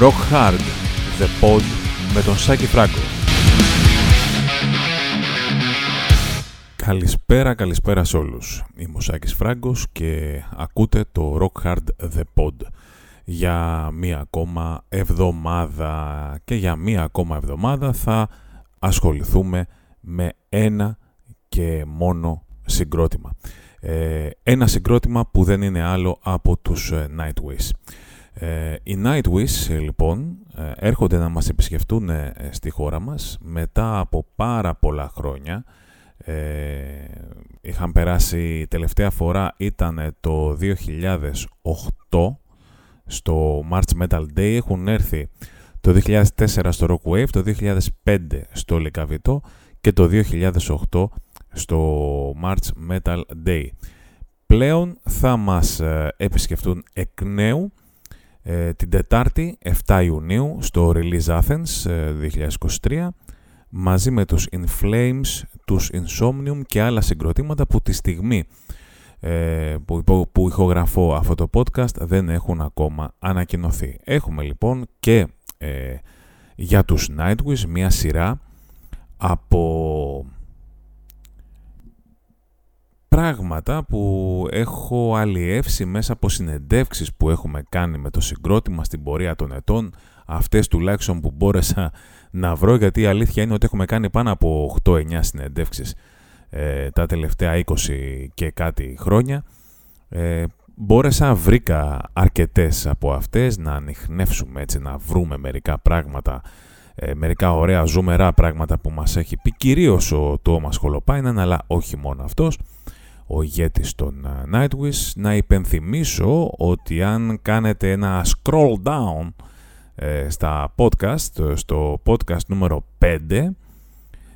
Rock Hard, The Pod με τον Σάκη Φράγκο. Καλησπέρα, καλησπέρα σε όλους. Είμαι ο Σάκης Φράγκος και ακούτε το Rock Hard The Pod για μία ακόμα εβδομάδα και για μία ακόμα εβδομάδα θα ασχοληθούμε με ένα και μόνο συγκρότημα. Ε, ένα συγκρότημα που δεν είναι άλλο από τους ε, Nightwish. Ε, οι Nightwish λοιπόν ε, έρχονται να μας επισκεφτούν στη χώρα μας μετά από πάρα πολλά χρόνια. είχαν περάσει, τελευταία φορά ήταν το 2008 στο March Metal Day. Έχουν έρθει το 2004 στο Rock Wave, το 2005 στο Lecavito και το 2008 στο March Metal Day. Πλέον θα μας ε, επισκεφτούν εκ νέου ε, την Τετάρτη 7 Ιουνίου στο Release Athens 2023 ε, μαζί με τους In Flames, τους Insomnium και άλλα συγκροτήματα που τη στιγμή που, που ηχογραφώ αυτό το podcast δεν έχουν ακόμα ανακοινωθεί. Έχουμε λοιπόν και για τους Nightwish μια σειρά από πράγματα που έχω αλλιεύσει μέσα από συνεντεύξεις που έχουμε κάνει με το συγκρότημα στην πορεία των ετών, αυτές τουλάχιστον που μπόρεσα να βρω, γιατί η αλήθεια είναι ότι έχουμε κάνει πάνω από 8-9 συνεντεύξεις ε, τα τελευταία 20 και κάτι χρόνια. Ε, μπόρεσα, βρήκα αρκετές από αυτές να ανοιχνεύσουμε έτσι, να βρούμε μερικά πράγματα ε, μερικά ωραία ζούμερα πράγματα που μας έχει πει. Κυρίως ο Τόμας Χολοπάιναν αλλά όχι μόνο αυτός ο ηγέτης των ε, Nightwish να υπενθυμίσω ότι αν κάνετε ένα scroll down ε, στα podcast στο podcast νούμερο 5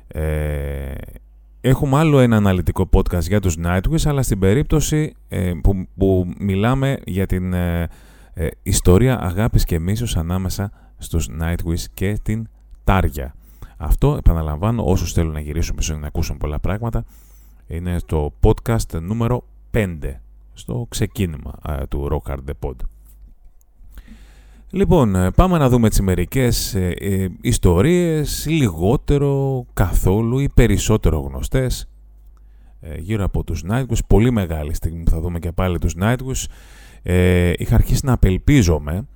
ε, έχουμε άλλο ένα αναλυτικό podcast για τους Nightwish αλλά στην περίπτωση που, που μιλάμε για την ιστορία αγάπης και μίσους ανάμεσα στους Nightwish και την Τάρια. Αυτό, επαναλαμβάνω, όσους θέλουν να γυρίσουν πίσω να ακούσουν πολλά πράγματα, είναι το podcast νούμερο 5, στο ξεκίνημα του Rock Hard The Pod. Λοιπόν, ε, πάμε να δούμε τις μερικές ε, ε, ιστορίες λιγότερο, καθόλου ή περισσότερο γνωστές ε, γύρω από τους Nightwish. Πολύ μεγάλη στιγμή που θα δούμε και πάλι τους Nightwish. Ε, είχα αρχίσει να απελπίζομαι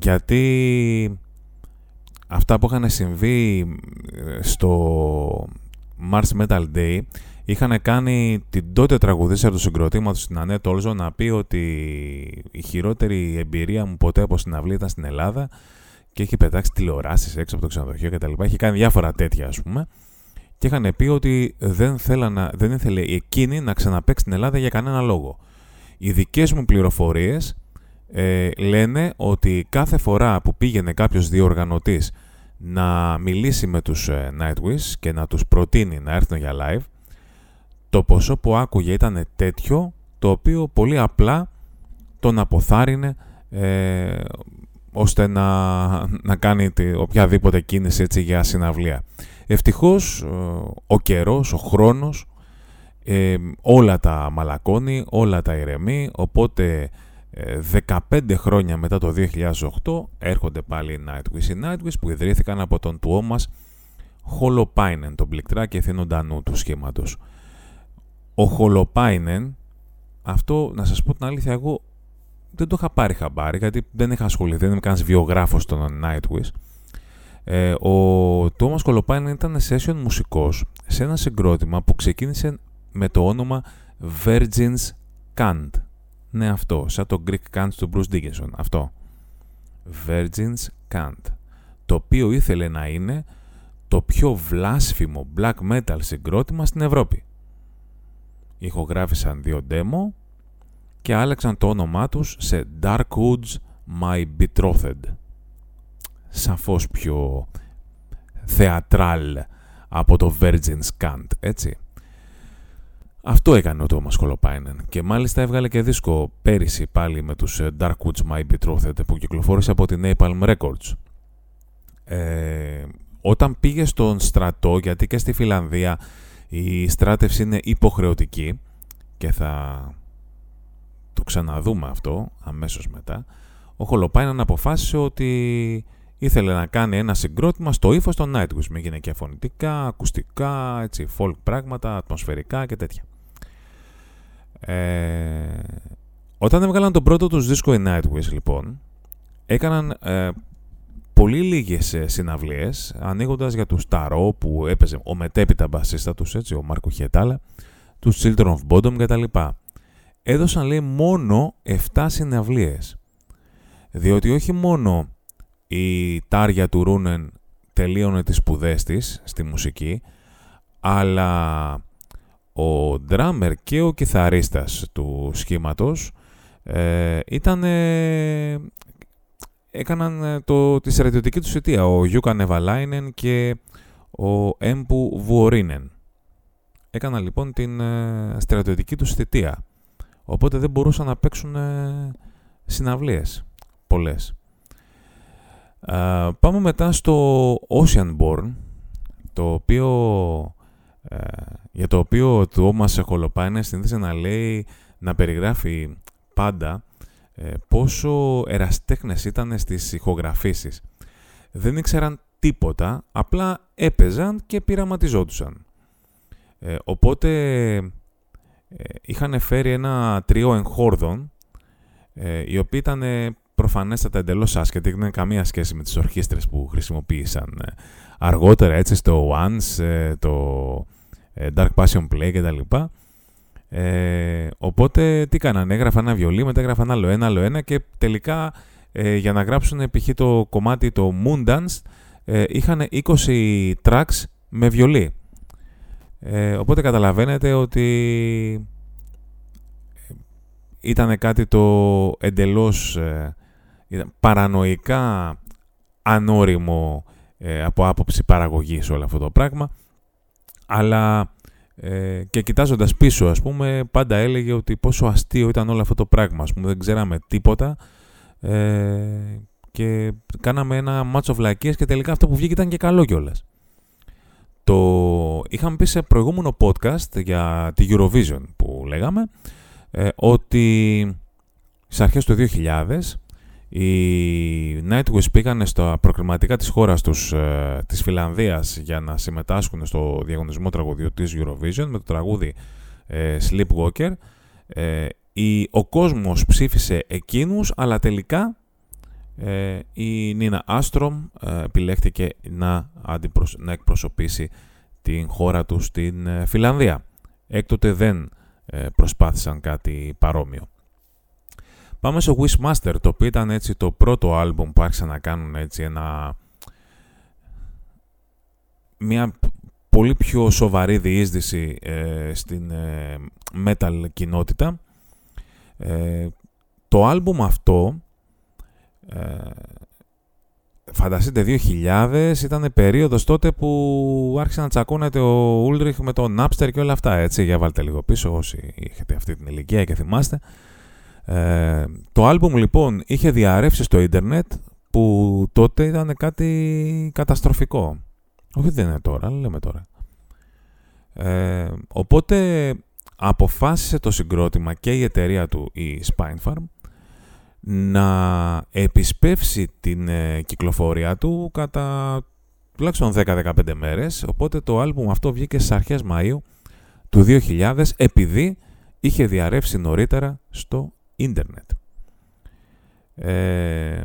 γιατί αυτά που είχαν συμβεί ε, στο Mars Metal Day είχαν κάνει την τότε τραγουδίστρια του συγκροτήματος στην Ανέτ Όλζο να πει ότι η χειρότερη εμπειρία μου ποτέ από συναυλή ήταν στην Ελλάδα και έχει πετάξει τηλεοράσεις έξω από το ξενοδοχείο κτλ. Έχει κάνει διάφορα τέτοια ας πούμε και είχαν πει ότι δεν, θέλανα, δεν ήθελε εκείνη να ξαναπέξει στην Ελλάδα για κανένα λόγο. Οι δικές μου πληροφορίες ε, λένε ότι κάθε φορά που πήγαινε κάποιος διοργανωτής να μιλήσει με τους ε, Nightwish και να τους προτείνει να έρθουν για live, το ποσό που άκουγε ήταν τέτοιο, το οποίο πολύ απλά τον αποθάρρυνε ε, ώστε να, να κάνει τη, οποιαδήποτε κίνηση έτσι για συναυλία. Ευτυχώς ε, ο καιρός, ο χρόνος, ε, όλα τα μαλακώνει, όλα τα ηρεμεί, οπότε 15 χρόνια μετά το 2008 έρχονται πάλι οι Nightwish. Οι Nightwish που ιδρύθηκαν από τον του μας Χολοπάινεν, τον πληκτρά και Ντανού του σχήματος. Ο Χολοπάινεν, αυτό να σας πω την αλήθεια, εγώ δεν το είχα πάρει χαμπάρι γιατί δεν είχα ασχοληθεί, δεν είμαι κανένας βιογράφος των Nightwish. Ε, ο Τόμας Χολοπάινεν ήταν session μουσικός σε ένα συγκρότημα που ξεκίνησε με το όνομα Virgins Cant. Ναι, αυτό. Σαν το Greek Cant του Bruce Dickinson. Αυτό. Virgins Cant. Το οποίο ήθελε να είναι το πιο βλάσφημο black metal συγκρότημα στην Ευρώπη. Ηχογράφησαν δύο demo και άλλαξαν το όνομά τους σε Dark Woods My Betrothed. Σαφώς πιο θεατράλ από το Virgins Cant, έτσι. Αυτό έκανε ο Τόμας Κολοπάινεν και μάλιστα έβγαλε και δίσκο πέρυσι πάλι με τους ε, Dark Woods My Betrothed που κυκλοφόρησε από την Napalm Records. Ε, όταν πήγε στον στρατό, γιατί και στη Φιλανδία η στράτευση είναι υποχρεωτική και θα το ξαναδούμε αυτό αμέσως μετά, ο Χολοπάιναν αποφάσισε ότι ήθελε να κάνει ένα συγκρότημα στο ύφος των Nightwish με γυναικεία φωνητικά, ακουστικά, έτσι, folk πράγματα, ατμοσφαιρικά και τέτοια. Ε, όταν έβγαλαν τον πρώτο τους δίσκο οι Nightwish λοιπόν, έκαναν ε, πολύ λίγες ε, συναυλίες, ανοίγοντας για τους Ταρό που έπαιζε ο μετέπειτα μπασίστα τους, έτσι, ο Μάρκο Χιετάλα, τους Children of Bottom κτλ. Έδωσαν λέει μόνο 7 συναυλίες. Διότι όχι μόνο η Τάρια του Ρούνεν τελείωνε τις σπουδές της στη μουσική, αλλά ο ντράμερ και ο κιθαρίστας του σχήματος ε, ήταν, έκαναν ε, το, τη στρατιωτική τους αιτία, ο Γιούκα Νεβαλάινεν και ο Έμπου Βουορίνεν. Έκαναν λοιπόν την ε, στρατιωτική τους θητεία. Οπότε δεν μπορούσαν να παίξουν ε, συναυλίες πολλές. πάμε μετά στο Oceanborn, το οποίο, ε, για το οποίο το Όμας Χολοπάινε συνήθιζε να λέει, να περιγράφει πάντα ε, πόσο εραστέχνες ήταν στις ηχογραφήσεις. Δεν ήξεραν τίποτα, απλά έπαιζαν και πειραματιζόντουσαν. Ε, οπότε ε, είχαν φέρει ένα τρίο εγχόρδων, ε, οι οποίοι ήταν προφανέστατα εντελώς άσχετοι, δεν καμία σχέση με τις ορχήστρες που χρησιμοποίησαν αργότερα, έτσι, στο Once, το Dark Passion Play κτλ. Ε, οπότε τι κάνανε, έγραφαν ένα βιολί, μετά έγραφαν άλλο ένα, άλλο ένα και τελικά ε, για να γράψουν π.χ. το κομμάτι το Moondance ε, είχαν 20 tracks με βιολί. Ε, οπότε καταλαβαίνετε ότι ήταν κάτι το εντελώς ε, παρανοϊκά ανώριμο από άποψη παραγωγής όλο αυτό το πράγμα αλλά ε, και κοιτάζοντας πίσω, ας πούμε, πάντα έλεγε ότι πόσο αστείο ήταν όλο αυτό το πράγμα. Ας πούμε, δεν ξέραμε τίποτα ε, και κάναμε ένα μάτσο βλακίες και τελικά αυτό που βγήκε ήταν και καλό κιόλας. Το είχαμε πει σε προηγούμενο podcast για τη Eurovision που λέγαμε ε, ότι στις αρχές του 2000 οι Nightwish πήγαν στα προκριματικά της χώρας τους, ε, της Φιλανδίας για να συμμετάσχουν στο διαγωνισμό τραγουδιού της Eurovision με το τραγούδι ε, Sleepwalker. Ε, η, ο κόσμος ψήφισε εκείνους, αλλά τελικά ε, η Νίνα Άστρομ ε, επιλέχθηκε να, να εκπροσωπήσει την χώρα τους στην Φιλανδία. Έκτοτε δεν προσπάθησαν κάτι παρόμοιο. Πάμε στο Wishmaster, το οποίο ήταν έτσι το πρώτο άλμπουμ που άρχισαν να κάνουν έτσι ένα... Μια πολύ πιο σοβαρή διείσδυση ε, στην ε, metal κοινότητα. Ε, το άλμπουμ αυτό, ε, φανταστείτε 2000, ήταν περίοδος τότε που άρχισε να τσακώνεται ο Ούλριχ με τον Napster και όλα αυτά, έτσι, για βάλτε λίγο πίσω όσοι είχατε αυτή την ηλικία και θυμάστε. Ε, το άλμπουμ λοιπόν είχε διαρρεύσει στο ίντερνετ που τότε ήταν κάτι καταστροφικό. Όχι δεν είναι τώρα, αλλά λέμε τώρα. Ε, οπότε αποφάσισε το συγκρότημα και η εταιρεία του, η Spinefarm, να επισπεύσει την ε, κυκλοφορία του κατά τουλάχιστον 10-15 μέρες. Οπότε το άλμπουμ αυτό βγήκε στις αρχές Μαΐου του 2000 επειδή είχε διαρρεύσει νωρίτερα στο ίντερνετ. Ε,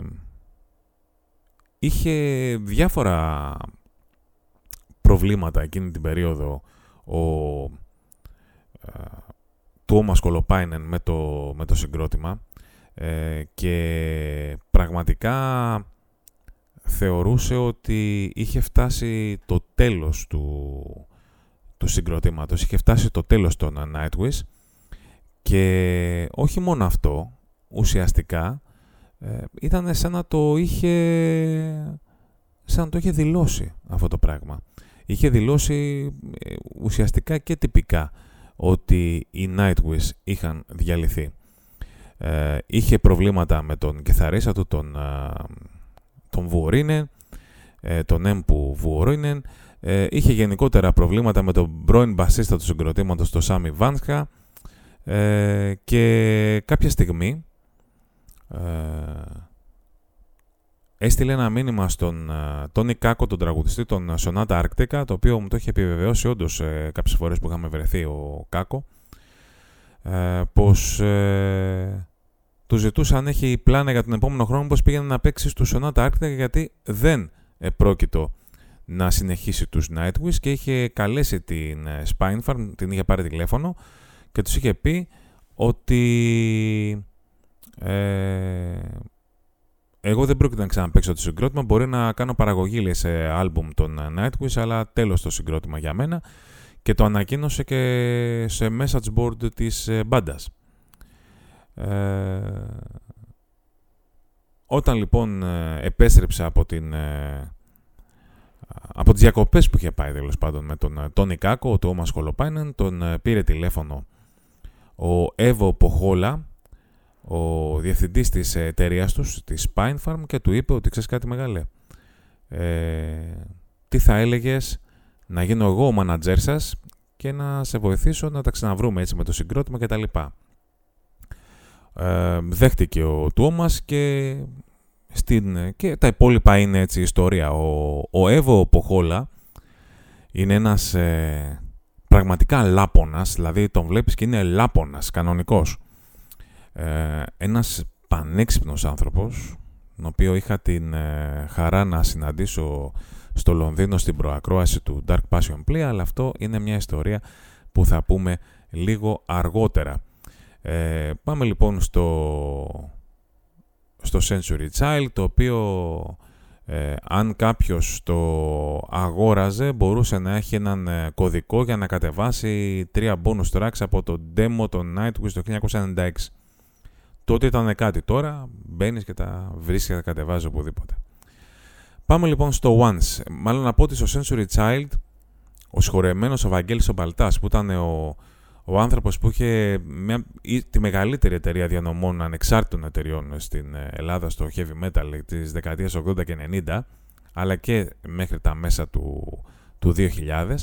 είχε διάφορα προβλήματα εκείνη την περίοδο ο ε, Τόμας Κολοπάινεν με το, με το συγκρότημα ε, και πραγματικά θεωρούσε ότι είχε φτάσει το τέλος του, του συγκροτήματος, είχε φτάσει το τέλος των Nightwish και όχι μόνο αυτό, ουσιαστικά ε, ήταν σαν να το είχε σαν να το είχε δηλώσει αυτό το πράγμα. Είχε δηλώσει ε, ουσιαστικά και τυπικά ότι οι Nightwish είχαν διαλυθεί. Ε, είχε προβλήματα με τον κιθαρίστα του, τον, τον Βουορίνεν, τον Έμπου Βουορίνεν. είχε γενικότερα προβλήματα με τον πρώην μπασίστα του συγκροτήματος, τον Σάμι Βάνσκα. Ε, και κάποια στιγμή, ε, έστειλε ένα μήνυμα στον Τόνι Κάκο, τον τραγουδιστή, τον Σονάτα Αρκτικά, το οποίο μου το είχε επιβεβαιώσει όντως ε, κάποιες φορές που είχαμε βρεθεί ο Κάκο, ε, πως ε, του ζητούσε αν έχει πλάνα για τον επόμενο χρόνο πως πήγαινε να παίξει στο Σονάτα Αρκτικά γιατί δεν επρόκειτο να συνεχίσει τους Nightwish και είχε καλέσει την ε, Spinefarm, την είχε πάρει τηλέφωνο και τους είχε πει ότι ε, εγώ δεν πρόκειται να ξαναπαίξω το συγκρότημα. Μπορεί να κάνω παραγωγή λέει, σε άλμπουμ των Nightwish, αλλά τέλος το συγκρότημα για μένα. Και το ανακοίνωσε και σε message board της ε, μπάντας. Ε, όταν λοιπόν ε, επέστρεψε από, την, από τις διακοπές που είχε πάει τέλος πάντων με τον Τόνι Κάκο, ο Τόμας Χολοπάινεν, τον πήρε τηλέφωνο ο Εύω Ποχόλα, ο διευθυντής της εταιρείας τους, της Spinefarm και του είπε ότι ξέρεις κάτι μεγάλε. Ε, τι θα έλεγες να γίνω εγώ ο μάνατζέρ σας και να σε βοηθήσω να τα ξαναβρούμε έτσι με το συγκρότημα και τα λοιπά. Ε, δέχτηκε ο Τόμας και, στην, και τα υπόλοιπα είναι έτσι ιστορία. Ο, ο Εύω Ποχόλα είναι ένας ε, πραγματικά λάπονας, δηλαδή τον βλέπεις και είναι λάπονας κανονικός ε, ένας πανέξυπνος άνθρωπος, τον οποίο είχα την ε, χαρά να συναντήσω στο Λονδίνο στην προακρόαση του Dark Passion Play, αλλά αυτό είναι μια ιστορία που θα πούμε λίγο αργότερα. Ε, πάμε λοιπόν στο, στο Century Child, το οποίο ε, αν κάποιος το αγόραζε μπορούσε να έχει έναν ε, κωδικό για να κατεβάσει τρία bonus tracks από το demo των Nightwish το 1996. Τότε ήταν κάτι. Τώρα μπαίνεις και τα βρίσκεις και τα κατεβάζεις οπουδήποτε. Πάμε λοιπόν στο Once. Μάλλον να πω ότι στο Sensory Child ο συγχωρεμένο ο Βαγγέλης ο Μπαλτάς που ήταν ο, ο άνθρωπος που είχε μια, τη μεγαλύτερη εταιρεία διανομών ανεξάρτητων εταιριών στην Ελλάδα στο heavy metal της δεκαετίας 80 και 90 αλλά και μέχρι τα μέσα του, του 2000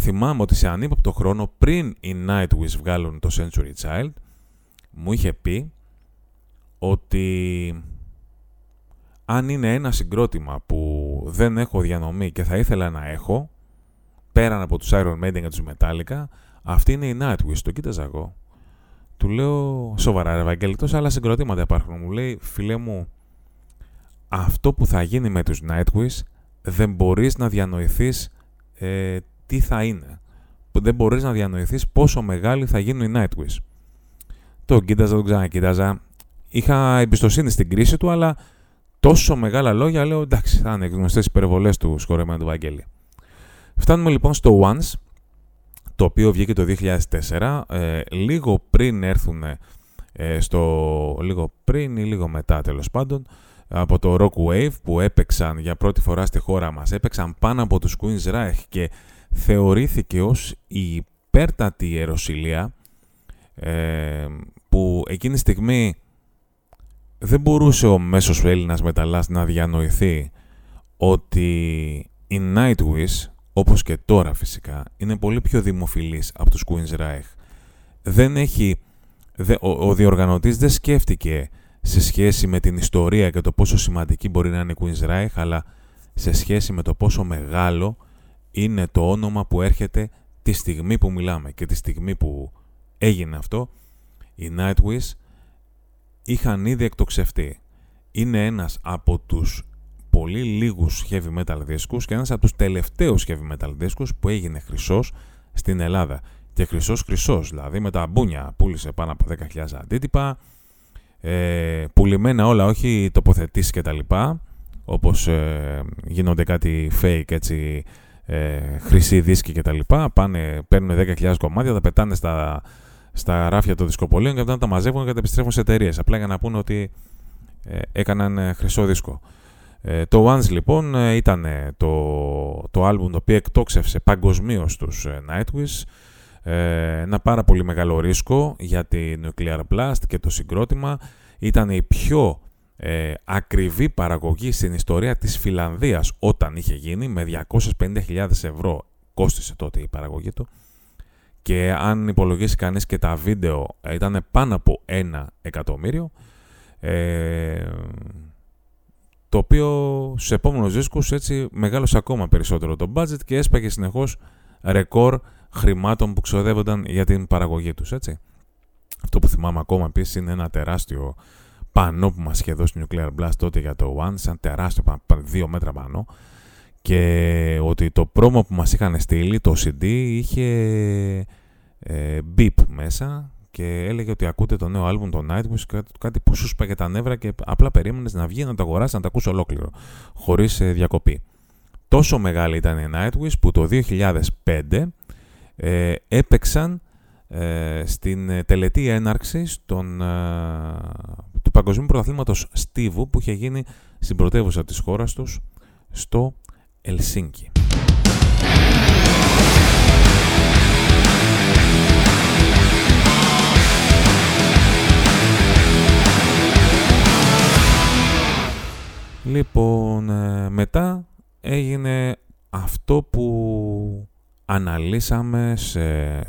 θυμάμαι ότι σε ανύποπτο χρόνο πριν οι Nightwish βγάλουν το Century Child μου είχε πει ότι αν είναι ένα συγκρότημα που δεν έχω διανομή και θα ήθελα να έχω, πέραν από τους Iron Maiden και τους Metallica, αυτή είναι η Nightwish. Το κοίταζα εγώ. Του λέω, σοβαρά ρε Ευαγγέλη, τόσα άλλα συγκροτήματα υπάρχουν. Μου λέει, φίλε μου, αυτό που θα γίνει με τους Nightwish δεν μπορείς να διανοηθείς ε, τι θα είναι. Δεν μπορείς να διανοηθείς πόσο μεγάλη θα γίνουν οι Nightwish. Το κοίταζα, τον ξανακοίταζα. Είχα εμπιστοσύνη στην κρίση του, αλλά τόσο μεγάλα λόγια λέω εντάξει, θα είναι γνωστέ υπερβολές του σχορεμένου του Βαγγέλη. Φτάνουμε λοιπόν στο Once, το οποίο βγήκε το 2004, ε, λίγο πριν έρθουν ε, στο. λίγο πριν ή λίγο μετά τέλος πάντων, από το Rock Wave που έπαιξαν για πρώτη φορά στη χώρα μας. Έπαιξαν πάνω από τους Queen's Reich και θεωρήθηκε ως η υπέρτατη ιεροσιλία ε, που εκείνη τη στιγμή δεν μπορούσε ο μέσος Έλληνας μεταλλάς να διανοηθεί ότι η Nightwish, όπως και τώρα φυσικά, είναι πολύ πιο δημοφιλής από τους Queen's Reich. Δεν έχει, ο, ο διοργανωτής δεν σκέφτηκε σε σχέση με την ιστορία και το πόσο σημαντική μπορεί να είναι η Queen's Reich, αλλά σε σχέση με το πόσο μεγάλο είναι το όνομα που έρχεται τη στιγμή που μιλάμε και τη στιγμή που έγινε αυτό, οι Nightwish είχαν ήδη εκτοξευτεί. Είναι ένας από τους πολύ λίγους heavy metal δίσκους και ένας από τους τελευταίους heavy metal δίσκους που έγινε χρυσός στην Ελλάδα. Και χρυσός χρυσός, δηλαδή με τα μπούνια πούλησε πάνω από 10.000 αντίτυπα, ε, πουλημένα όλα, όχι τοποθετήσεις και τα λοιπά, όπως ε, γίνονται κάτι fake έτσι, ε, χρυσή δίσκη και τα λοιπά, πάνε, παίρνουν 10.000 κομμάτια, τα πετάνε στα στα ράφια των δισκοπολίων και μετά τα μαζεύουν και τα επιστρέφουν σε εταιρείες. Απλά για να πούνε ότι ε, έκαναν ε, χρυσό δίσκο. Ε, το Once λοιπόν ε, ήταν το, το άλμπουμ το οποίο εκτόξευσε παγκοσμίως τους Nightwish. ένα πάρα πολύ μεγάλο ρίσκο για την Nuclear Blast και το συγκρότημα. Ήταν η πιο ακριβή παραγωγή στην ιστορία της Φιλανδίας όταν είχε γίνει με 250.000 ευρώ κόστησε τότε η παραγωγή του και αν υπολογίσει κανείς και τα βίντεο ε, ήταν πάνω από ένα εκατομμύριο. Ε, το το οποίο στους επόμενους δίσκους έτσι μεγάλωσε ακόμα περισσότερο το budget και έσπαγε συνεχώς ρεκόρ χρημάτων που ξοδεύονταν για την παραγωγή τους, έτσι. Αυτό που θυμάμαι ακόμα επίσης είναι ένα τεράστιο πανό που μας είχε δώσει Nuclear Blast τότε για το One, σαν τεράστιο δύο μέτρα πανό και ότι το πρόμο που μας είχαν στείλει, το CD, είχε ε, beep μέσα και έλεγε ότι ακούτε το νέο άλμπουμ το Nightwish, κάτι που σου σπάγε τα νεύρα και απλά περίμενες να βγει, να το αγοράσεις, να το ακούσει ολόκληρο, χωρίς ε, διακοπή. Τόσο μεγάλη ήταν η Nightwish που το 2005 ε, έπαιξαν ε, στην ε, τελετή έναρξη των, ε, του Παγκοσμίου Πρωταθλήματος Στίβου που είχε γίνει στην πρωτεύουσα της χώρας τους στο Ελσίνκι. Λοιπόν, μετά έγινε αυτό που αναλύσαμε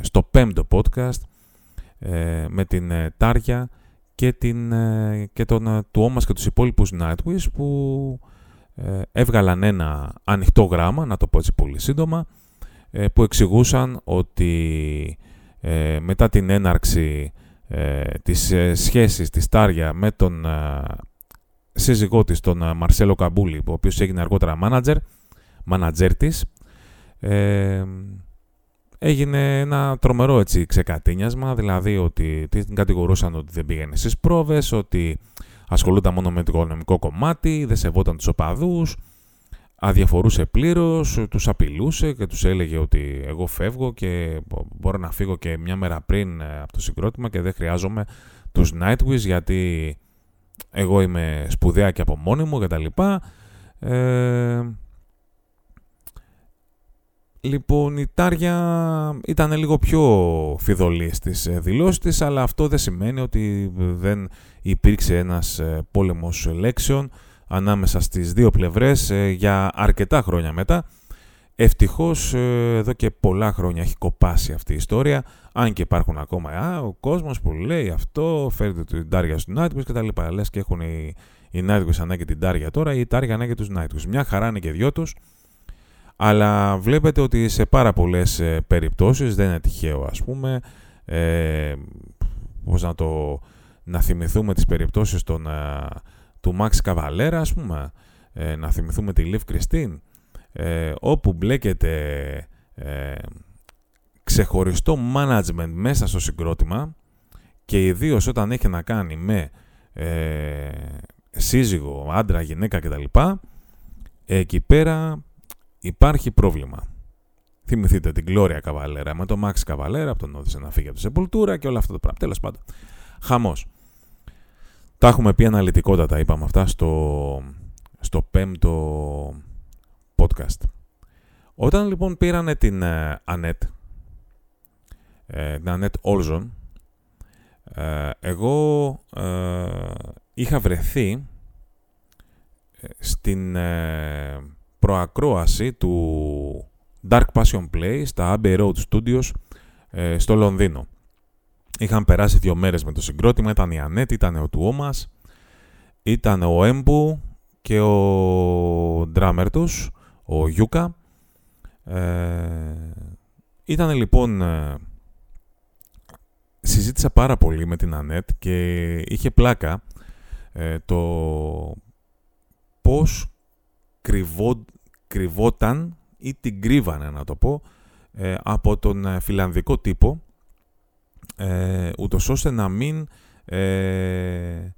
στο πέμπτο podcast ε, με την ε, Τάρια και, την, ε, και τον του Όμας και τους υπόλοιπους Nightwish που έβγαλαν ένα ανοιχτό γράμμα, να το πω έτσι πολύ σύντομα, που εξηγούσαν ότι μετά την έναρξη της σχέσης της Τάρια με τον σύζυγό της, τον Μαρσέλο Καμπούλη, ο οποίος έγινε αργότερα μάνατζερ, μάνατζερ της, ε, έγινε ένα τρομερό έτσι ξεκατίνιασμα, δηλαδή ότι την κατηγορούσαν ότι δεν πήγαινε στις πρόβες, ότι ασχολούνταν μόνο με το οικονομικό κομμάτι, δεν σεβόταν τους οπαδούς, αδιαφορούσε πλήρως, τους απειλούσε και τους έλεγε ότι εγώ φεύγω και μπορώ να φύγω και μια μέρα πριν ε, από το συγκρότημα και δεν χρειάζομαι τους Nightwish γιατί εγώ είμαι σπουδαία και από μόνη μου κτλ. Ε, Λοιπόν, η Τάρια ήταν λίγο πιο φιδωλή στις ε, δηλώσεις της, αλλά αυτό δεν σημαίνει ότι δεν υπήρξε ένας ε, πόλεμος λέξεων ανάμεσα στις δύο πλευρές ε, για αρκετά χρόνια μετά. Ευτυχώς εδώ και πολλά χρόνια έχει κοπάσει αυτή η ιστορία, αν και υπάρχουν ακόμα α, ο κόσμος που λέει αυτό, φέρετε την Τάρια στους Nightwish και τα λοιπά. Λες και έχουν οι, οι Nightwish ανάγκη την Τάρια τώρα ή η Τάρια ανάγκη τους Nightwish. Μια χαρά είναι και δυο τους. Αλλά βλέπετε ότι σε πάρα πολλές ε, περιπτώσεις δεν είναι τυχαίο ας πούμε ε, πώς να το να θυμηθούμε τις περιπτώσεις των, ε, του Μαξ Καβαλέρα ας πούμε ε, να θυμηθούμε τη Λιβ Κριστίν όπου μπλέκεται ξεχωριστό management μέσα στο συγκρότημα και ιδίως όταν έχει να κάνει με σύζυγο, άντρα, γυναίκα κτλ. Εκεί πέρα υπάρχει πρόβλημα. Θυμηθείτε την Gloria Καβαλέρα με τον Max Καβαλέρα που τον όδησε να φύγει από τη Σεπουλτούρα και όλα αυτά τα πράγματα. Τέλος πάντων. Χαμός. Τα έχουμε πει αναλυτικότατα, είπαμε αυτά, στο, στο πέμπτο podcast. Όταν λοιπόν πήρανε την ε, Ανέτ, ε, την Ανέτ Όλζον, ε, εγώ ε, είχα βρεθεί στην προακρόαση του Dark Passion Play στα Abbey Road Studios ε, στο Λονδίνο. Είχαν περάσει δύο μέρες με το συγκρότημα, ήταν η Ανέτ, ήταν ο Τουόμας, ήταν ο Έμπου και ο ντράμερ τους, ο Γιούκα. Ε, ήταν λοιπόν... Ε, συζήτησα πάρα πολύ με την Ανέτ και είχε πλάκα ε, το πώς κρυβό, κρυβόταν ή την κρύβανε να το πω ε, από τον ε, φιλανδικό τύπο ε, ούτως ώστε να μην ε,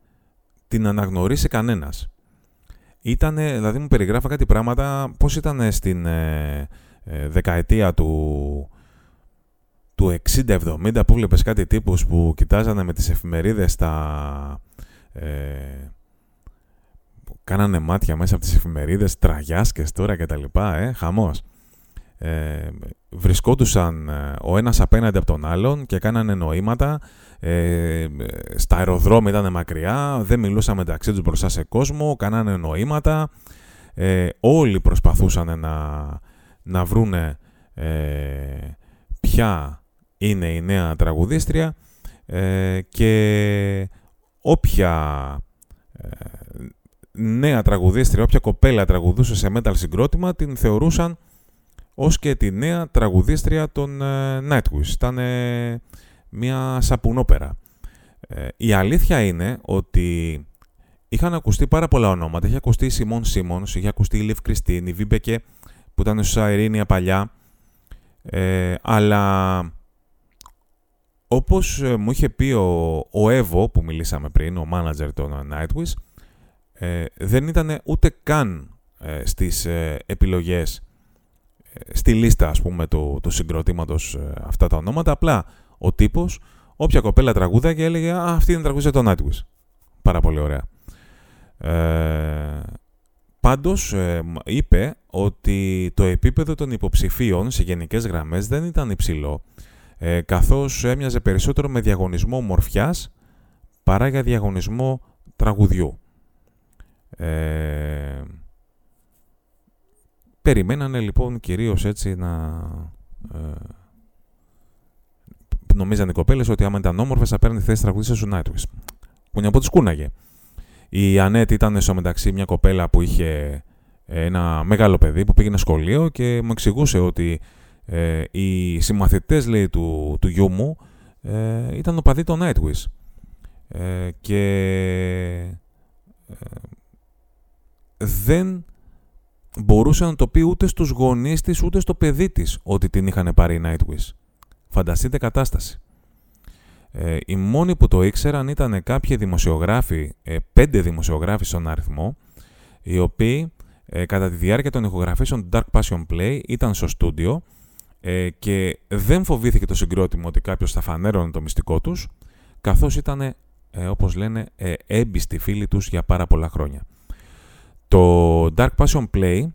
την αναγνωρίσει κανένας. Ήτανε, δηλαδή μου περιγράφα κάτι πράγματα πώς ήταν στην ε, δεκαετία του, του 60-70 που βλέπεις κάτι τύπους που κοιτάζανε με τις εφημερίδες τα κάνανε μάτια μέσα από τις εφημερίδες, τραγιάσκες τώρα και τα λοιπά, ε, χαμός. Ε, βρισκόντουσαν ε, ο ένας απέναντι από τον άλλον και κάνανε νοήματα, ε, στα αεροδρόμια ήταν μακριά, δεν μιλούσαν μεταξύ τους μπροστά σε κόσμο, κάνανε νοήματα, ε, όλοι προσπαθούσαν να, να βρούνε ε, ποια είναι η νέα τραγουδίστρια ε, και όποια νέα τραγουδίστρια, όποια κοπέλα τραγουδούσε σε metal συγκρότημα, την θεωρούσαν ως και τη νέα τραγουδίστρια των ε, Nightwish. Ήταν μια σαπουνόπερα. Ε, η αλήθεια είναι ότι είχαν ακουστεί πάρα πολλά ονόματα. Είχε ακουστεί η Σιμών Σίμονς, είχε ακουστεί η Λιβ Κριστίν, η Βίμπεκε που ήταν στο Σαϊρήνια παλιά. Ε, αλλά όπως ε, μου είχε πει ο, ο Εύω που μιλήσαμε πριν, ο μάνατζερ των Nightwish, ε, δεν ήταν ούτε καν ε, στις ε, επιλογές, στη λίστα ας πούμε του, του συγκροτήματος αυτά τα ονόματα, απλά ο τύπος, όποια κοπέλα τραγούδα και έλεγε «Α, αυτή είναι τραγούδια των Nightwish». Πάρα πολύ ωραία. Ε, πάντως είπε ότι το επίπεδο των υποψηφίων σε γενικές γραμμές δεν ήταν υψηλό ε, καθώς έμοιαζε περισσότερο με διαγωνισμό μορφιάς παρά για διαγωνισμό τραγουδιού. Ε, περιμένανε λοιπόν κυρίως έτσι να... Ε, νομίζαν οι κοπέλες ότι άμα ήταν όμορφες θα παίρνει θέση τραγουδίστας του Nightwish. Που από τις κούναγε. Η Ανέτ ήταν στο μεταξύ μια κοπέλα που είχε ένα μεγάλο παιδί που πήγαινε σχολείο και μου εξηγούσε ότι ε, οι συμμαθητές λέει, του, του γιού μου ε, ήταν ο παδί των Nightwish. Ε, και ε, δεν μπορούσε να το πει ούτε στους γονείς της ούτε στο παιδί της ότι την είχαν πάρει οι Nightwish. Φανταστείτε κατάσταση. Ε, οι μόνοι που το ήξεραν ήταν κάποιοι δημοσιογράφοι, ε, πέντε δημοσιογράφοι στον αριθμό, οι οποίοι ε, κατά τη διάρκεια των ηχογραφήσεων Dark Passion Play ήταν στο στούντιο ε, και δεν φοβήθηκε το συγκρότημα ότι κάποιος θα φανέρωνε το μυστικό τους, καθώς ήταν, ε, όπως λένε, ε, έμπιστοι φίλοι τους για πάρα πολλά χρόνια. Το Dark Passion Play,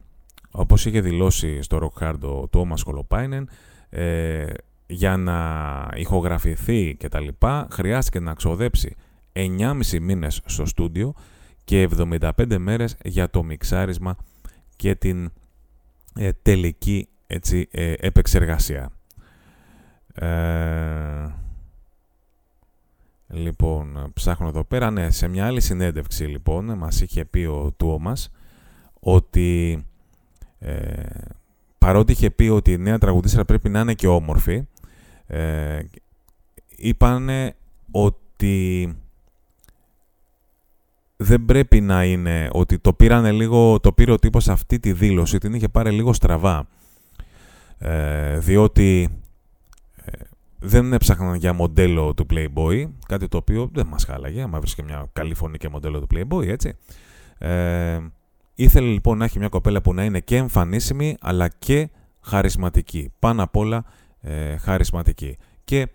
όπως είχε δηλώσει στο Rock Hard ο Thomas Kolopainen, ε, για να ηχογραφηθεί και τα λοιπά, χρειάστηκε να ξοδέψει 9,5 μήνες στο στούντιο και 75 μέρες για το μιξάρισμα και την ε, τελική έτσι, ε, επεξεργασία. Ε, λοιπόν, ψάχνω εδώ πέρα. Ναι, σε μια άλλη συνέντευξη, λοιπόν, μας είχε πει ο Τουόμας ότι ε, παρότι είχε πει ότι η νέα τραγουδίστρα πρέπει να είναι και όμορφη, ε, είπανε ότι δεν πρέπει να είναι ότι το πήρανε λίγο, το πήρε ο τύπος αυτή τη δήλωση, την είχε πάρει λίγο στραβά. Ε, διότι ε, δεν έψαχναν για μοντέλο του Playboy, κάτι το οποίο δεν μας χάλαγε, άμα βρίσκε μια καλή φωνή και μοντέλο του Playboy, έτσι. Ε, ήθελε λοιπόν να έχει μια κοπέλα που να είναι και εμφανίσιμη, αλλά και χαρισματική. Πάνω απ' όλα ε, χαρισματική. Και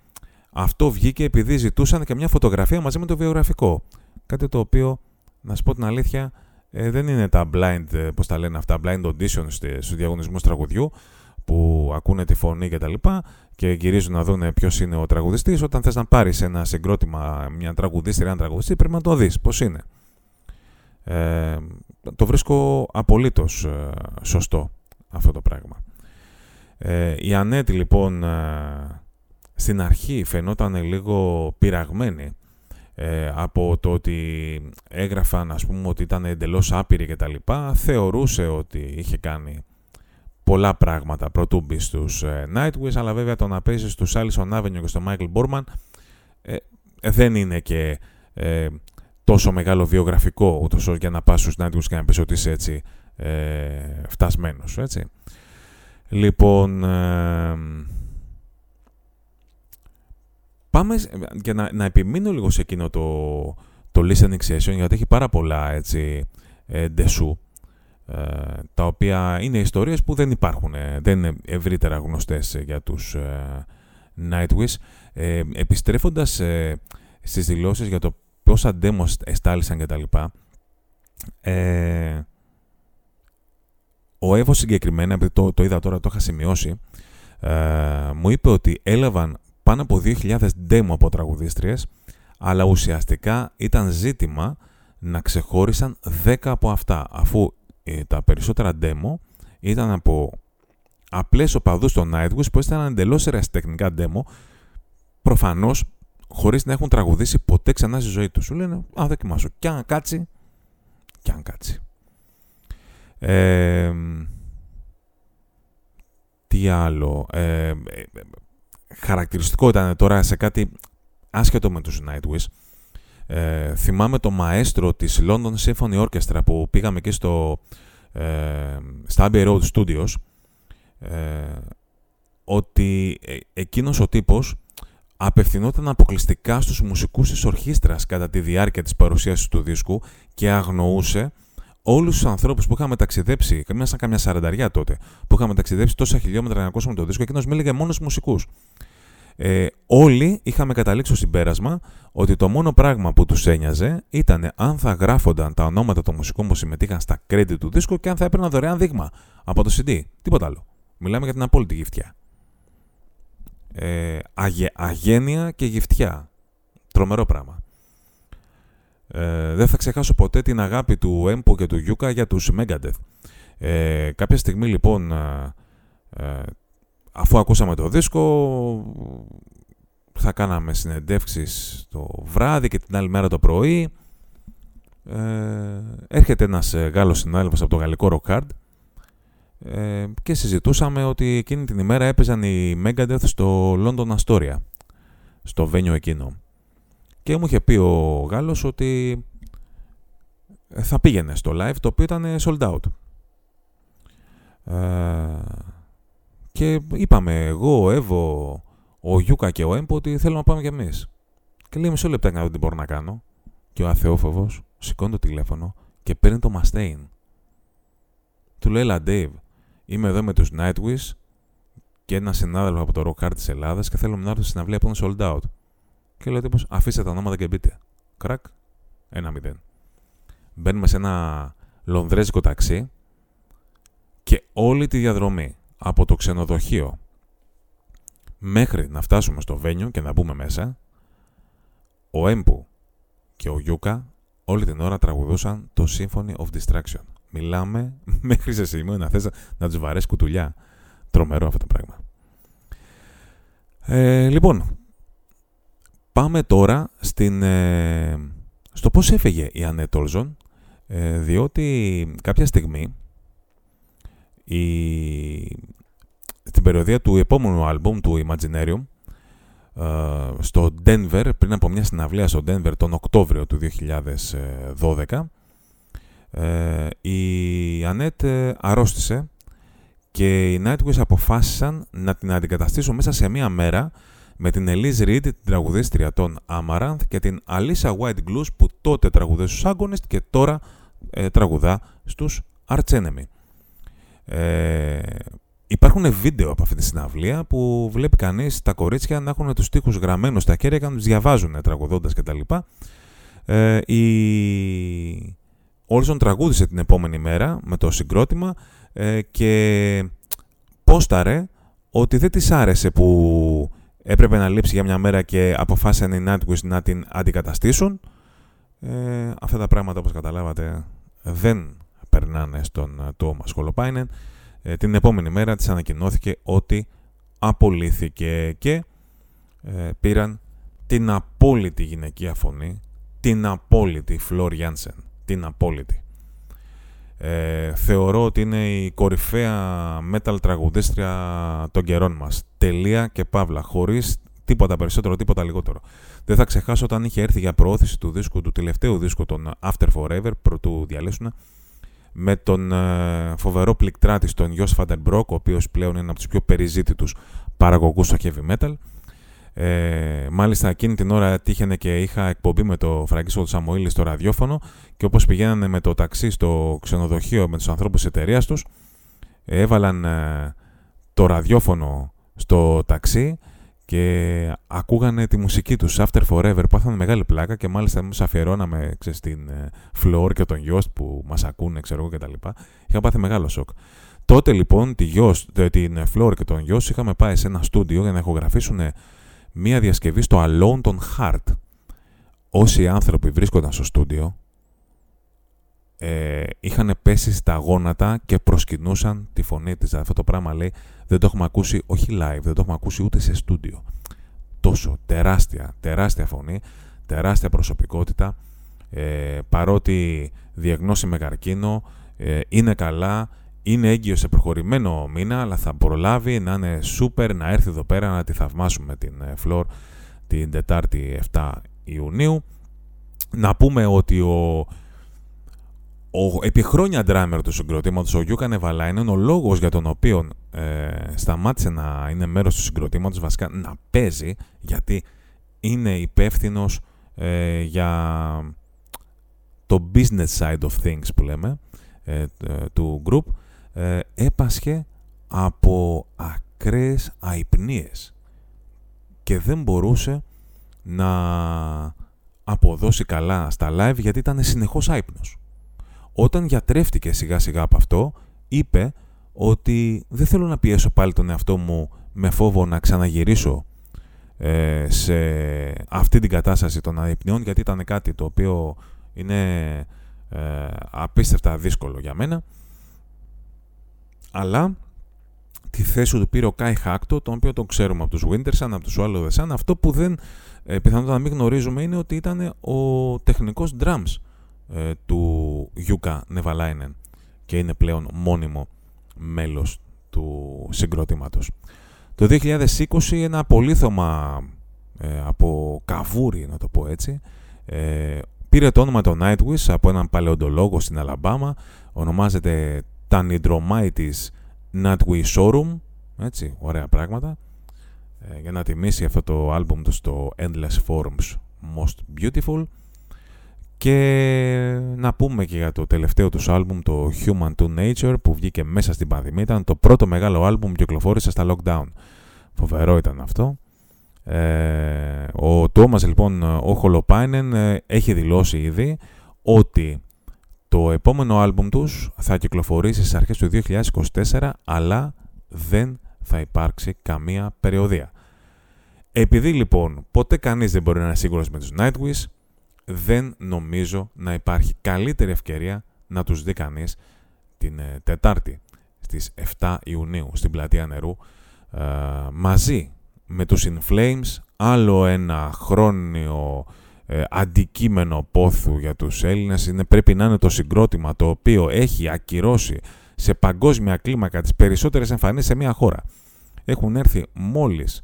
αυτό βγήκε επειδή ζητούσαν και μια φωτογραφία μαζί με το βιογραφικό. Κάτι το οποίο, να σου πω την αλήθεια, ε, δεν είναι τα blind, ε, πώς τα λένε αυτά, blind auditions στους διαγωνισμούς τραγουδιού, που ακούνε τη φωνή και τα λοιπά και γυρίζουν να δουν ποιος είναι ο τραγουδιστής. Όταν θες να πάρεις ένα συγκρότημα, μια τραγουδίστρια, ένα τραγουδιστή, πρέπει να το δεις πώς είναι. Ε, το βρίσκω απολύτως ε, σωστό αυτό το πράγμα. Ε, η Ανέτη λοιπόν ε, στην αρχή φαινόταν λίγο πειραγμένη ε, από το ότι έγραφαν ας πούμε ότι ήταν εντελώς άπειρη και τα λοιπά. Θεωρούσε ότι είχε κάνει πολλά πράγματα πρωτού μπει στους ε, Nightwish, αλλά βέβαια το να παίζει στους Allison Avenue και στο Michael Borman ε, δεν είναι και ε, τόσο μεγάλο βιογραφικό ούτως ώστε για να πας στους Nightwish και να πεις ότι είσαι έτσι ε, φτασμένος, έτσι. Λοιπόν, ε, πάμε για να, να επιμείνω λίγο σε εκείνο το, το listening session γιατί έχει πάρα πολλά έτσι ε, ντεσού ε, τα οποία είναι ιστορίες που δεν υπάρχουν, ε, δεν είναι ευρύτερα γνωστές για τους ε, Nightwish. Επιστρέφοντας στις δηλώσεις για το πόσα demos εστάλησαν και τα λοιπά, ο Εύος συγκεκριμένα, επειδή το, το είδα τώρα, το είχα σημειώσει, μου είπε ότι έλαβαν πάνω από 2.000 demo από τραγουδίστριες, αλλά ουσιαστικά ήταν ζήτημα να ξεχώρισαν 10 από αυτά, αφού ε, τα περισσότερα demo ήταν από απλές οπαδούς των Nightwish που ήταν εντελώς ερασιτεχνικά demo προφανώς χωρίς να έχουν τραγουδήσει ποτέ ξανά στη ζωή τους. Σου λένε, α, δοκιμάσω. Και αν κάτσει, κι αν κάτσει. Ε, τι άλλο. Ε, χαρακτηριστικό ήταν τώρα σε κάτι άσχετο με τους Nightwish. Ε, θυμάμαι το μαέστρο της London Symphony Orchestra που πήγαμε εκεί στο, ε, στα Abbey Road Studios ε, ότι ε, εκείνος ο τύπος απευθυνόταν αποκλειστικά στους μουσικούς της ορχήστρας κατά τη διάρκεια της παρουσίασης του δίσκου και αγνοούσε όλους τους ανθρώπους που είχαμε ταξιδέψει, καμιά σαν καμιά σαρανταριά τότε, που είχαμε ταξιδέψει τόσα χιλιόμετρα να ακούσουμε το δίσκο, εκείνος μίληγε μόνος στους μουσικούς. Ε, όλοι είχαμε καταλήξει στο συμπέρασμα ότι το μόνο πράγμα που τους ένοιαζε ήταν αν θα γράφονταν τα ονόματα των μουσικών που συμμετείχαν στα credit του δίσκου και αν θα έπαιρναν δωρεάν δείγμα από το CD. Τίποτα άλλο. Μιλάμε για την απόλυτη γυφτιά. Ε, αγένεια και γυφτιά. Τρομερό πράγμα. Ε, δεν θα ξεχάσω ποτέ την αγάπη του Έμπο και του Γιούκα για τους Megadeth. Ε, κάποια στιγμή λοιπόν, ε, ε, αφού ακούσαμε το δίσκο, θα κάναμε συνεντεύξεις το βράδυ και την άλλη μέρα το πρωί. Ε, έρχεται ένας Γάλλος συνάδελφος από το γαλλικό Rock ε, και συζητούσαμε ότι εκείνη την ημέρα έπαιζαν οι Megadeth στο London Astoria, στο βένιο εκείνο. Και μου είχε πει ο Γάλλος ότι θα πήγαινε στο live, το οποίο ήταν sold out. Ε, και είπαμε εγώ, ο Εύω, ο Γιούκα και ο Έμπο ότι θέλουμε να πάμε κι εμείς. Και λέει μισό λεπτά να δω τι μπορώ να κάνω. Και ο αθεόφοβος σηκώνει το τηλέφωνο και παίρνει το Mustaine. Του λέει, έλα Dave, είμαι εδώ με τους Nightwish και ένα συνάδελφο από το Rock Hard της Ελλάδας και θέλω να έρθω στην αυλή από sold out. Και λέει τύπος, αφήστε τα ονόματα και μπείτε. Κρακ, ένα μηδέν. Μπαίνουμε σε ένα λονδρέζικο ταξί και όλη τη διαδρομή από το ξενοδοχείο μέχρι να φτάσουμε στο βένιο και να μπούμε μέσα, ο Έμπου και ο Γιούκα όλη την ώρα τραγουδούσαν το Symphony of Distraction. Μιλάμε μέχρι σε σημείο να θες να τους βαρέσεις κουτουλιά. Τρομερό αυτό το πράγμα. Ε, λοιπόν, Πάμε τώρα στην, ε, στο πώς έφεγε η Ανέ Τόλζον, ε, διότι κάποια στιγμή η, στην περιοδία του επόμενου άλμπουμ του Imaginarium ε, στο Denver, πριν από μια συναυλία στο Denver τον Οκτώβριο του 2012 η Ανέτ αρρώστησε και οι Nightwish αποφάσισαν να την αντικαταστήσουν μέσα σε μία μέρα με την Elise Reed, την τραγουδίστρια των Amaranth και την Alisa White Glues που τότε τραγουδέ στους Agonist και τώρα ε, τραγουδά στους Arch Enemy. Ε, υπάρχουν βίντεο από αυτή τη συναυλία που βλέπει κανείς τα κορίτσια να έχουν τους στίχους γραμμένους στα κέρια και να τους διαβάζουν τραγουδώντας κτλ. Ε, η Όλσον τραγούδισε την επόμενη μέρα με το συγκρότημα ε, και πόσταρε ότι δεν της άρεσε που έπρεπε να λείψει για μια μέρα και αποφάσισαν οι Nightwish να την αντικαταστήσουν. Ε, αυτά τα πράγματα, όπως καταλάβατε, δεν περνάνε στον Τόμας Σκολοπάινεν. Ε, την επόμενη μέρα της ανακοινώθηκε ότι απολύθηκε και ε, πήραν την απόλυτη γυναικεία φωνή, την απόλυτη Φλόρ Γιάνσεν, την απόλυτη. Ε, θεωρώ ότι είναι η κορυφαία metal τραγουδίστρια των καιρών μας. Τελεία και παύλα, χωρίς τίποτα περισσότερο, τίποτα λιγότερο. Δεν θα ξεχάσω όταν είχε έρθει για προώθηση του δίσκου, του τελευταίου δίσκου των After Forever, πρωτού διαλύσουν, με τον ε, φοβερό πληκτράτη τον Γιώργο Φαντερμπρόκ, ο οποίος πλέον είναι από τους πιο περιζήτητους παραγωγούς στο heavy metal. Ε, μάλιστα εκείνη την ώρα τύχαινε και είχα εκπομπή με το Φραγκίσο του Σαμοήλη στο ραδιόφωνο και όπως πηγαίνανε με το ταξί στο ξενοδοχείο με τους ανθρώπους της εταιρείας τους έβαλαν ε, το ραδιόφωνο στο ταξί και ακούγανε τη μουσική τους After Forever που είχαν μεγάλη πλάκα και μάλιστα εμείς αφιερώναμε ξέρεις, στην ε, Φλόρ και τον Γιώστ που μας ακούνε ξέρω εγώ κτλ. Είχα πάθει μεγάλο σοκ. Τότε λοιπόν τη την Φλόρ και τον Γιώστ είχαμε πάει σε ένα στούντιο για να ηχογραφήσουν μία διασκευή στο Alone των Heart. Όσοι άνθρωποι βρίσκονταν στο στούντιο ε, είχαν πέσει στα γόνατα και προσκυνούσαν τη φωνή της. Αυτό το πράγμα λέει δεν το έχουμε ακούσει όχι live, δεν το έχουμε ακούσει ούτε σε στούντιο. Τόσο τεράστια, τεράστια φωνή, τεράστια προσωπικότητα, ε, παρότι διαγνώσει με καρκίνο, ε, είναι καλά, είναι έγκυο σε προχωρημένο μήνα, αλλά θα προλάβει να είναι σούπερ, να έρθει εδώ πέρα να τη θαυμάσουμε την Φλόρ την Τετάρτη 7 Ιουνίου. Να πούμε ότι ο, ο επί χρόνια ντράμερ του συγκροτήματος, ο Γιούκα Νεβαλά, είναι ο λόγος για τον οποίο ε, σταμάτησε να είναι μέρος του συγκροτήματος, βασικά να παίζει, γιατί είναι υπεύθυνος ε, για το business side of things που λέμε, ε, του group, έπασχε από ακραίες αϊπνίες και δεν μπορούσε να αποδώσει καλά στα live γιατί ήταν συνεχώς άϊπνος. Όταν γιατρεύτηκε σιγά σιγά από αυτό, είπε ότι δεν θέλω να πιέσω πάλι τον εαυτό μου με φόβο να ξαναγυρίσω ε, σε αυτή την κατάσταση των αϊπνιών γιατί ήταν κάτι το οποίο είναι ε, απίστευτα δύσκολο για μένα αλλά τη θέση του πήρε ο Κάι Χάκτο, τον οποίο τον ξέρουμε από τους Wintersun, από τους Swallow the Sun. Αυτό που δεν ε, πιθανότατα να μην γνωρίζουμε είναι ότι ήταν ο τεχνικός drums ε, του Γιούκα Νεβαλάινεν και είναι πλέον μόνιμο μέλος του συγκροτήματος. Το 2020 ένα πολύθωμα ε, από καβούρι, να το πω έτσι, ε, πήρε το όνομα το Nightwish από έναν παλαιοντολόγο στην Αλαμπάμα, ονομάζεται Tanidromitis Nightwish Showroom, έτσι, ωραία πράγματα, ε, για να τιμήσει αυτό το άλμπουμ του στο Endless Forms Most Beautiful και να πούμε και για το τελευταίο τους άλμπουμ, το Human to Nature, που βγήκε μέσα στην πανδημία. Ήταν το πρώτο μεγάλο άλμπουμ που κυκλοφόρησε στα lockdown. Φοβερό ήταν αυτό. Ε, ο Τόμας λοιπόν, ο Χολοπάινεν, ε, έχει δηλώσει ήδη ότι το επόμενο άλμπουμ τους θα κυκλοφορήσει στις αρχές του 2024, αλλά δεν θα υπάρξει καμία περιοδία. Επειδή λοιπόν ποτέ κανείς δεν μπορεί να είναι σίγουρος με τους Nightwish, δεν νομίζω να υπάρχει καλύτερη ευκαιρία να τους δει κανείς την ε, Τετάρτη στις 7 Ιουνίου στην Πλατεία Νερού ε, μαζί με τους In Flames άλλο ένα χρόνιο ε, αντικείμενο πόθου για τους Έλληνες είναι, πρέπει να είναι το συγκρότημα το οποίο έχει ακυρώσει σε παγκόσμια κλίμακα τις περισσότερες εμφανίσεις σε μια χώρα. Έχουν έρθει μόλις,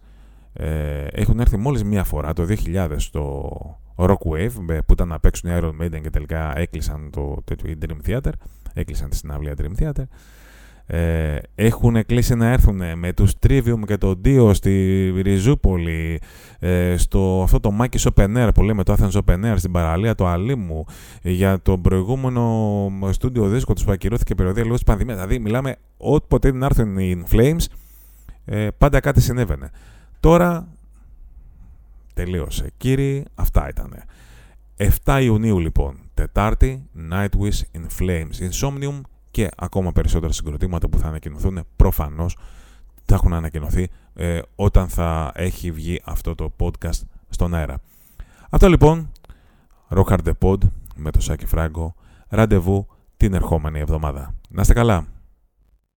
έχουν έρθει μόλις μία φορά το 2000 στο Rockwave που ήταν να παίξουν οι Iron Maiden και τελικά έκλεισαν το τέτοιο Dream Theater, έκλεισαν τη συναυλία Dream Theater. Ε, έχουν κλείσει να έρθουν με τους Trivium και το Dio στη Ριζούπολη ε, στο αυτό το Mike Open Air που λέμε το Athens Open Air στην παραλία του Αλίμου για το προηγούμενο στούντιο δίσκο τους που ακυρώθηκε περιοδία λόγω της πανδημίας δηλαδή μιλάμε όποτε να έρθουν οι In Flames ε, πάντα κάτι συνέβαινε τώρα Τελείωσε. Κύριοι, αυτά ήταν. 7 Ιουνίου λοιπόν, Τετάρτη, Nightwish in Flames, Insomnium και ακόμα περισσότερα συγκροτήματα που θα ανακοινωθούν προφανώς θα έχουν ανακοινωθεί ε, όταν θα έχει βγει αυτό το podcast στον αέρα. Αυτό λοιπόν, Rock Hard the Pod με το Σάκη Φράγκο, ραντεβού την ερχόμενη εβδομάδα. Να είστε καλά!